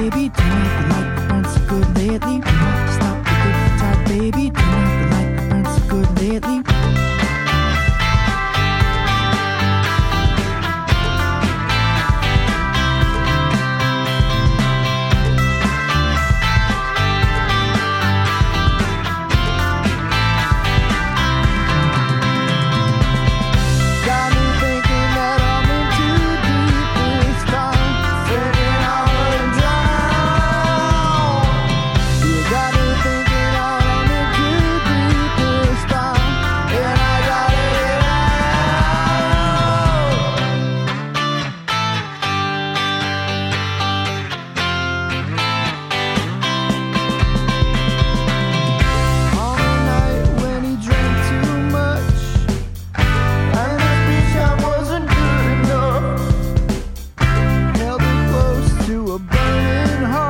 baby, deep. burning heart.